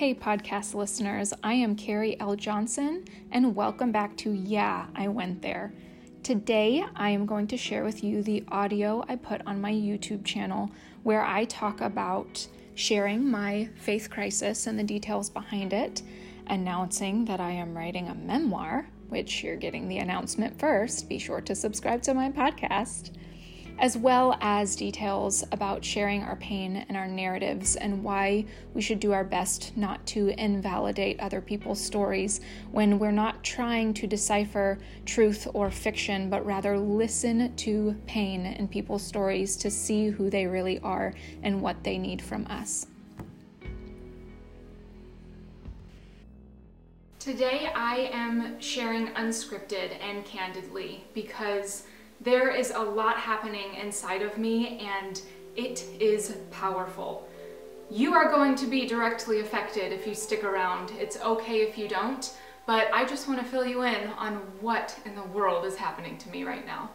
Hey, podcast listeners, I am Carrie L. Johnson, and welcome back to Yeah, I Went There. Today, I am going to share with you the audio I put on my YouTube channel where I talk about sharing my faith crisis and the details behind it, announcing that I am writing a memoir, which you're getting the announcement first. Be sure to subscribe to my podcast as well as details about sharing our pain and our narratives and why we should do our best not to invalidate other people's stories when we're not trying to decipher truth or fiction, but rather listen to pain in people's stories to see who they really are and what they need from us. Today, I am sharing unscripted and candidly because there is a lot happening inside of me and it is powerful. You are going to be directly affected if you stick around. It's okay if you don't, but I just want to fill you in on what in the world is happening to me right now.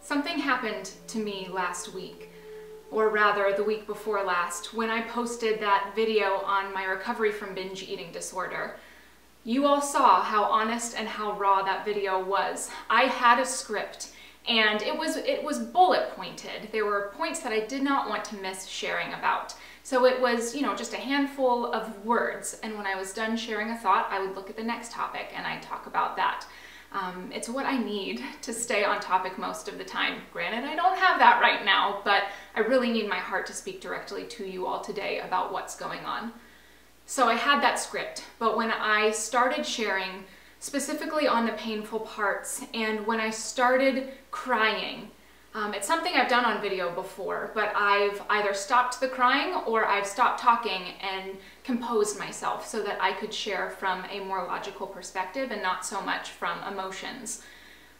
Something happened to me last week, or rather the week before last, when I posted that video on my recovery from binge eating disorder. You all saw how honest and how raw that video was. I had a script and it was it was bullet pointed. There were points that I did not want to miss sharing about. So it was, you know, just a handful of words. And when I was done sharing a thought, I would look at the next topic and I'd talk about that. Um, it's what I need to stay on topic most of the time. Granted, I don't have that right now, but I really need my heart to speak directly to you all today about what's going on. So I had that script, but when I started sharing specifically on the painful parts and when I started crying, um, it's something I've done on video before, but I've either stopped the crying or I've stopped talking and composed myself so that I could share from a more logical perspective and not so much from emotions.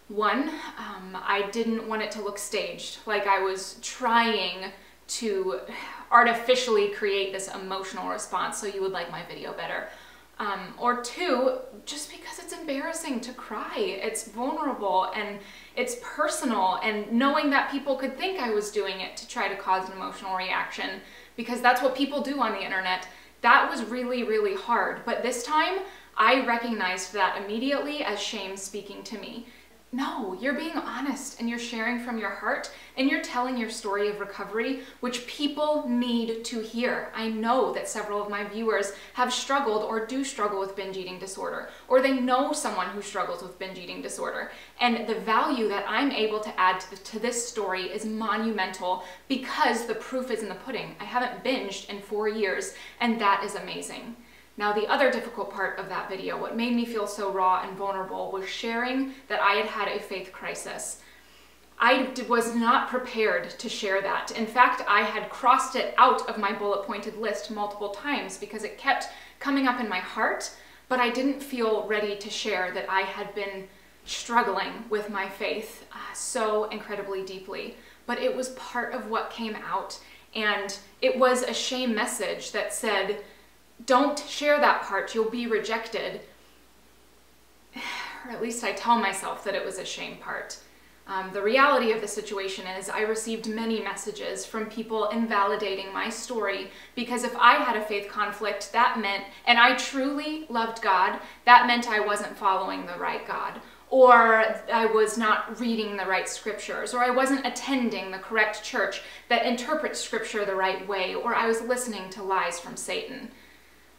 One, um, I didn't want it to look staged, like I was trying to artificially create this emotional response so you would like my video better. Um, or two, just because it's embarrassing to cry. It's vulnerable and it's personal, and knowing that people could think I was doing it to try to cause an emotional reaction, because that's what people do on the internet, that was really, really hard. But this time, I recognized that immediately as shame speaking to me. No, you're being honest and you're sharing from your heart and you're telling your story of recovery, which people need to hear. I know that several of my viewers have struggled or do struggle with binge eating disorder, or they know someone who struggles with binge eating disorder. And the value that I'm able to add to, the, to this story is monumental because the proof is in the pudding. I haven't binged in four years, and that is amazing. Now, the other difficult part of that video, what made me feel so raw and vulnerable, was sharing that I had had a faith crisis. I was not prepared to share that. In fact, I had crossed it out of my bullet pointed list multiple times because it kept coming up in my heart, but I didn't feel ready to share that I had been struggling with my faith uh, so incredibly deeply. But it was part of what came out, and it was a shame message that said, don't share that part, you'll be rejected. Or at least I tell myself that it was a shame part. Um, the reality of the situation is I received many messages from people invalidating my story because if I had a faith conflict, that meant, and I truly loved God, that meant I wasn't following the right God, or I was not reading the right scriptures, or I wasn't attending the correct church that interprets scripture the right way, or I was listening to lies from Satan.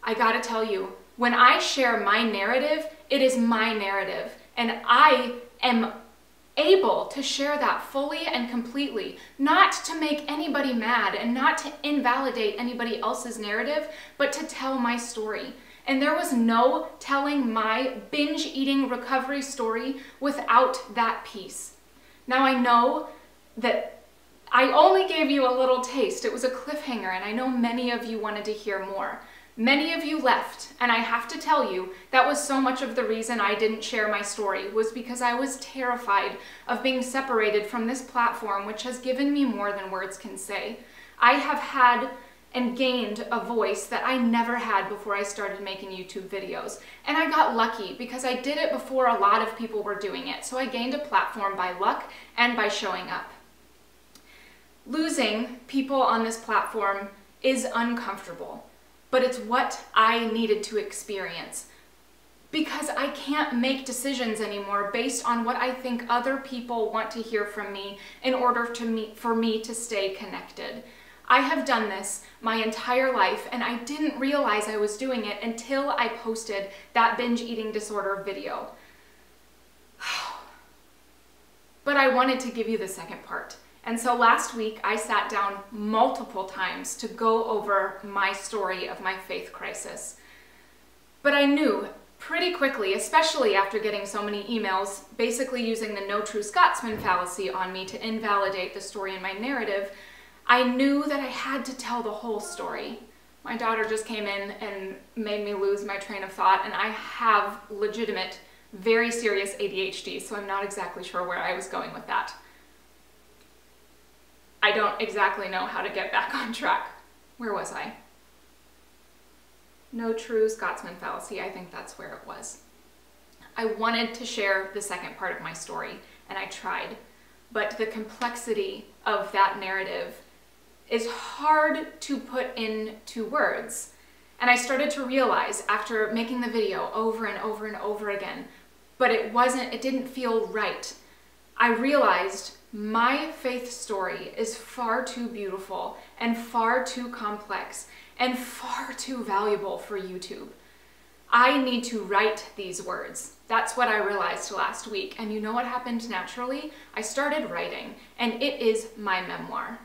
I gotta tell you, when I share my narrative, it is my narrative, and I am able to share that fully and completely, not to make anybody mad and not to invalidate anybody else's narrative, but to tell my story. And there was no telling my binge eating recovery story without that piece. Now I know that I only gave you a little taste. It was a cliffhanger, and I know many of you wanted to hear more. Many of you left, and I have to tell you, that was so much of the reason I didn't share my story, was because I was terrified of being separated from this platform, which has given me more than words can say. I have had and gained a voice that I never had before I started making YouTube videos. And I got lucky because I did it before a lot of people were doing it. So I gained a platform by luck and by showing up. Losing people on this platform is uncomfortable, but it's what I needed to experience because I can't make decisions anymore based on what I think other people want to hear from me in order to me, for me to stay connected. I have done this my entire life and I didn't realize I was doing it until I posted that binge eating disorder video. but I wanted to give you the second part. And so last week I sat down multiple times to go over my story of my faith crisis. But I knew pretty quickly, especially after getting so many emails, basically using the no true Scotsman fallacy on me to invalidate the story in my narrative, I knew that I had to tell the whole story. My daughter just came in and made me lose my train of thought, and I have legitimate, very serious ADHD, so I'm not exactly sure where I was going with that. I don't exactly know how to get back on track. Where was I? No true Scotsman fallacy, I think that's where it was. I wanted to share the second part of my story, and I tried, but the complexity of that narrative is hard to put into words. And I started to realize after making the video over and over and over again, but it wasn't, it didn't feel right. I realized my faith story is far too beautiful and far too complex and far too valuable for YouTube. I need to write these words. That's what I realized last week. And you know what happened naturally? I started writing, and it is my memoir.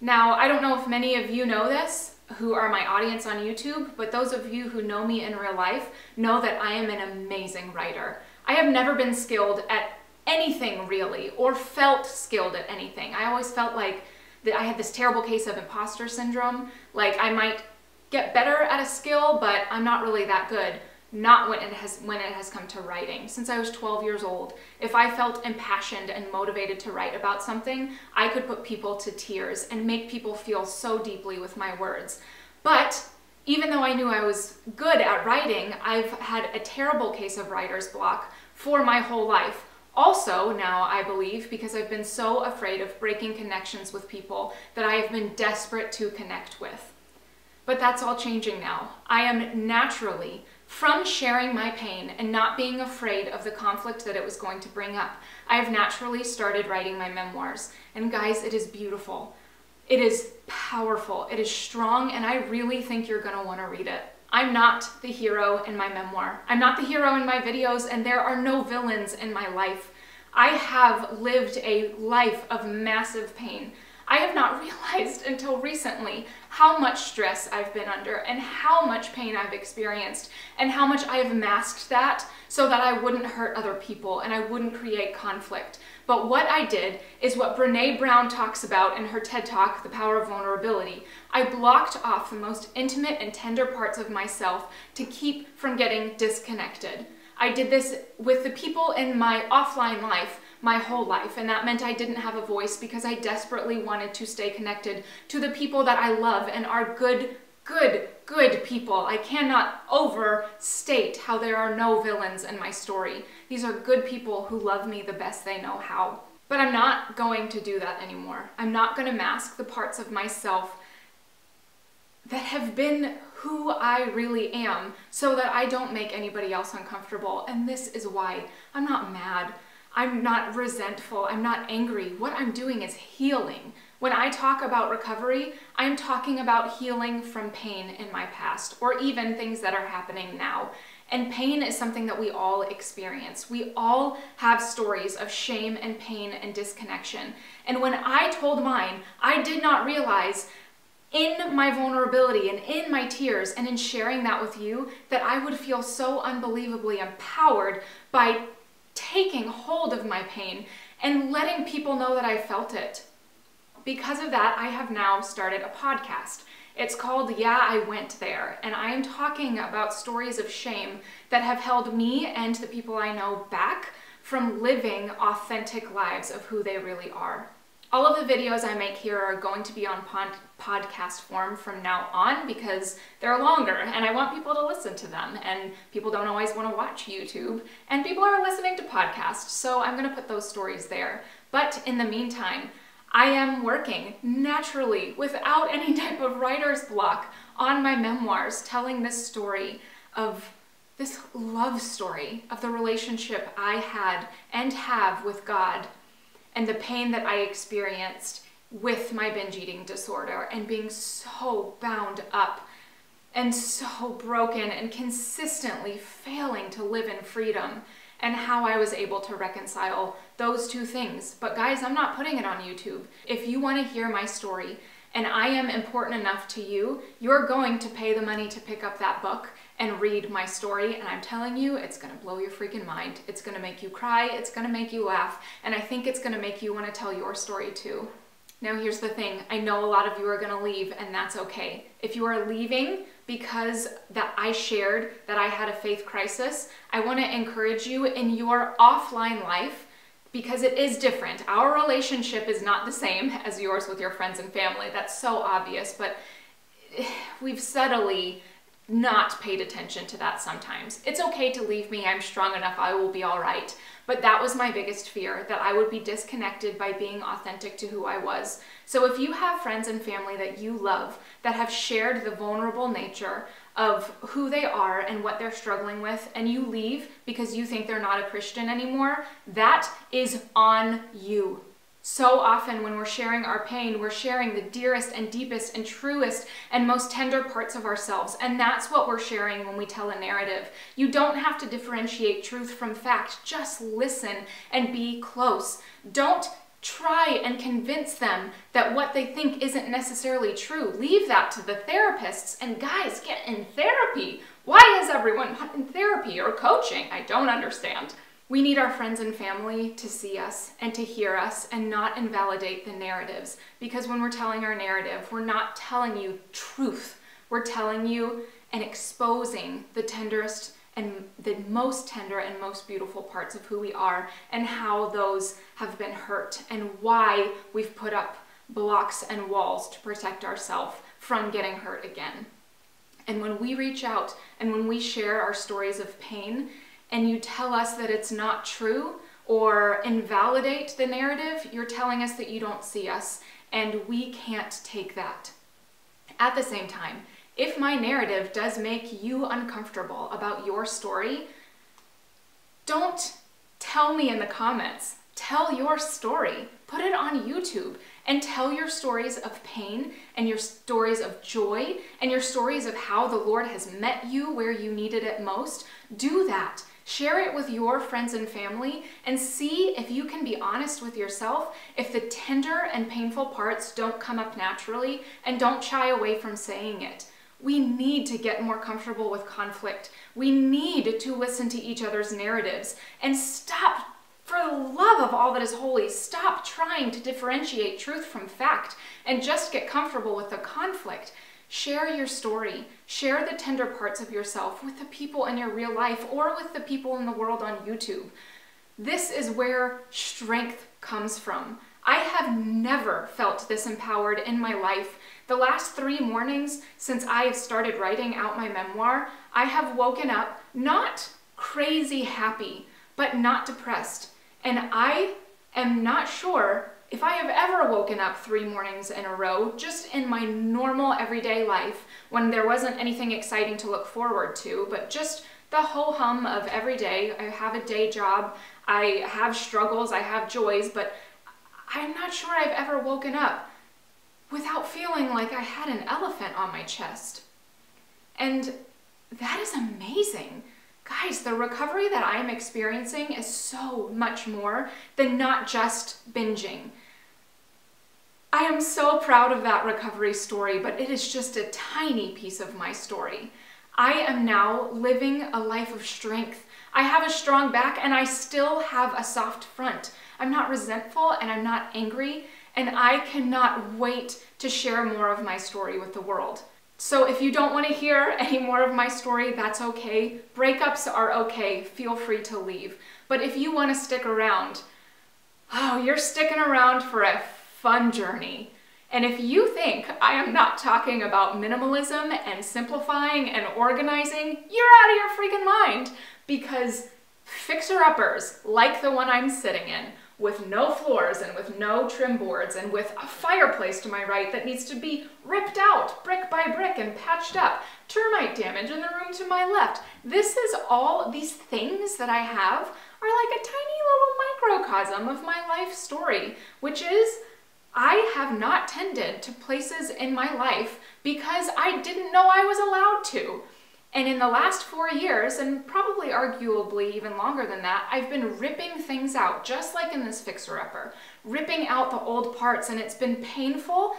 Now, I don't know if many of you know this, who are my audience on YouTube, but those of you who know me in real life know that I am an amazing writer. I have never been skilled at anything really, or felt skilled at anything. I always felt like that I had this terrible case of imposter syndrome. Like I might get better at a skill, but I'm not really that good. Not when it has when it has come to writing. Since I was 12 years old, if I felt impassioned and motivated to write about something, I could put people to tears and make people feel so deeply with my words. But even though I knew I was good at writing, I've had a terrible case of writer's block for my whole life. Also, now I believe, because I've been so afraid of breaking connections with people that I have been desperate to connect with. But that's all changing now. I am naturally, from sharing my pain and not being afraid of the conflict that it was going to bring up, I have naturally started writing my memoirs. And guys, it is beautiful. It is powerful. It is strong, and I really think you're gonna wanna read it. I'm not the hero in my memoir. I'm not the hero in my videos, and there are no villains in my life. I have lived a life of massive pain. I have not realized until recently how much stress I've been under and how much pain I've experienced and how much I have masked that so that I wouldn't hurt other people and I wouldn't create conflict. But what I did is what Brene Brown talks about in her TED Talk, The Power of Vulnerability. I blocked off the most intimate and tender parts of myself to keep from getting disconnected. I did this with the people in my offline life my whole life, and that meant I didn't have a voice because I desperately wanted to stay connected to the people that I love and are good, good, good people. I cannot overstate how there are no villains in my story. These are good people who love me the best they know how. But I'm not going to do that anymore. I'm not going to mask the parts of myself that have been who I really am so that I don't make anybody else uncomfortable. And this is why I'm not mad. I'm not resentful. I'm not angry. What I'm doing is healing. When I talk about recovery, I'm talking about healing from pain in my past or even things that are happening now. And pain is something that we all experience. We all have stories of shame and pain and disconnection. And when I told mine, I did not realize in my vulnerability and in my tears and in sharing that with you that I would feel so unbelievably empowered by taking hold of my pain and letting people know that I felt it. Because of that, I have now started a podcast. It's called Yeah, I Went There, and I am talking about stories of shame that have held me and the people I know back from living authentic lives of who they really are. All of the videos I make here are going to be on pod podcast form from now on because they're longer and I want people to listen to them and people don't always want to watch YouTube and people are listening to podcasts so I'm going to put those stories there. But in the meantime, I am working naturally without any type of writer's block on my memoirs, telling this story of this love story of the relationship I had and have with God and the pain that I experienced with my binge eating disorder and being so bound up and so broken and consistently failing to live in freedom and how I was able to reconcile those two things. But guys, I'm not putting it on YouTube. If you want to hear my story and I am important enough to you, you're going to pay the money to pick up that book and read my story. And I'm telling you, it's gonna blow your freaking mind. It's gonna make you cry, it's gonna make you laugh, and I think it's gonna make you wanna tell your story too. Now, here's the thing I know a lot of you are gonna leave, and that's okay. If you are leaving because that I shared that I had a faith crisis, I wanna encourage you in your offline life because it is different. Our relationship is not the same as yours with your friends and family. That's so obvious, but we've subtly not paid attention to that sometimes. It's okay to leave me. I'm strong enough. I will be all right. But that was my biggest fear that I would be disconnected by being authentic to who I was. So if you have friends and family that you love that have shared the vulnerable nature of who they are and what they're struggling with, and you leave because you think they're not a Christian anymore, that is on you. So often, when we're sharing our pain, we're sharing the dearest and deepest and truest and most tender parts of ourselves. And that's what we're sharing when we tell a narrative. You don't have to differentiate truth from fact, just listen and be close. Don't try and convince them that what they think isn't necessarily true. Leave that to the therapists. And guys, get in therapy. Why is everyone not in therapy or coaching? I don't understand. We need our friends and family to see us and to hear us and not invalidate the narratives because when we're telling our narrative, we're not telling you truth. We're telling you and exposing the tenderest and the most tender and most beautiful parts of who we are and how those have been hurt and why we've put up blocks and walls to protect ourselves from getting hurt again. And when we reach out and when we share our stories of pain, and you tell us that it's not true or invalidate the narrative, you're telling us that you don't see us, and we can't take that. At the same time, if my narrative does make you uncomfortable about your story, don't tell me in the comments. Tell your story. Put it on YouTube and tell your stories of pain and your stories of joy and your stories of how the Lord has met you where you needed it most. Do that. Share it with your friends and family and see if you can be honest with yourself if the tender and painful parts don't come up naturally and don't shy away from saying it. We need to get more comfortable with conflict. We need to listen to each other's narratives and stop, for the love of all that is holy, stop trying to differentiate truth from fact and just get comfortable with the conflict. Share your story. Share the tender parts of yourself with the people in your real life or with the people in the world on YouTube. This is where strength comes from. I have never felt this empowered in my life. The last three mornings since I have started writing out my memoir, I have woken up not crazy happy, but not depressed. And I am not sure if I have ever woken up three mornings in a row, just in my normal everyday life, when there wasn't anything exciting to look forward to, but just the ho hum of every day, I have a day job, I have struggles, I have joys, but I'm not sure I've ever woken up without feeling like I had an elephant on my chest. And that is amazing. Guys, the recovery that I'm experiencing is so much more than not just binging. I am so proud of that recovery story, but it is just a tiny piece of my story. I am now living a life of strength. I have a strong back and I still have a soft front. I'm not resentful and I'm not angry, and I cannot wait to share more of my story with the world. So if you don't want to hear any more of my story, that's okay. Breakups are okay. Feel free to leave. But if you want to stick around, oh, you're sticking around for a fun journey. And if you think I am not talking about minimalism and simplifying and organizing, you're out of your freaking mind because fixer-uppers like the one I'm sitting in with no floors and with no trim boards and with a fireplace to my right that needs to be ripped out brick and patched up, termite damage in the room to my left. This is all, these things that I have are like a tiny little microcosm of my life story, which is I have not tended to places in my life because I didn't know I was allowed to. And in the last four years, and probably arguably even longer than that, I've been ripping things out, just like in this fixer-upper, ripping out the old parts, and it's been painful,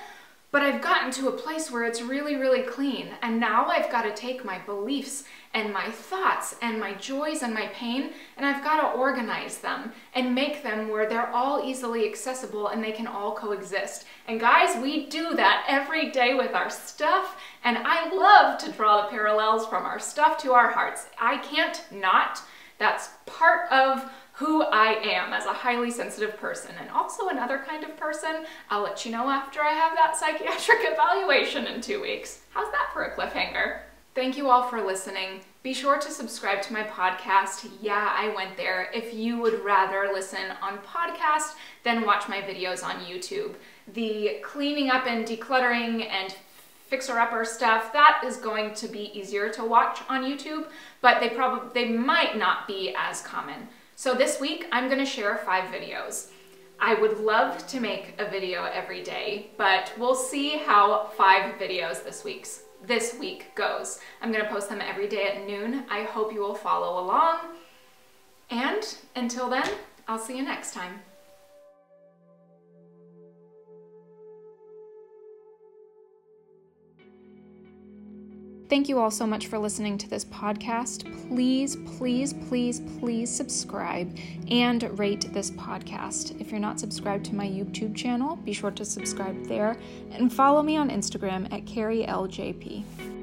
but I've gotten to a place where it's really, really clean. And now I've got to take my beliefs and my thoughts and my joys and my pain, and I've got to organize them and make them where they're all easily accessible and they can all coexist. And guys, we do that every day with our stuff, and I love to draw the parallels from our stuff to our hearts. I can't not. That's part of who I am as a highly sensitive person and also another kind of person. I'll let you know after I have that psychiatric evaluation in two weeks. How's that for a cliffhanger? Thank you all for listening. Be sure to subscribe to my podcast. Yeah, I went there. If you would rather listen on podcast than watch my videos on YouTube. The cleaning up and decluttering and fixer-upper stuff, that is going to be easier to watch on YouTube, but they probably they might not be as common. So this week, I'm gonna share five videos. I would love to make a video every day, but we'll see how five videos this week's this week goes. I'm gonna post them every day at noon. I hope you will follow along. And until then, I'll see you next time. Thank you all so much for listening to this podcast. Please, please, please, please subscribe and rate this podcast. If you're not subscribed to my YouTube channel, be sure to subscribe there and follow me on Instagram at CarrieLJP.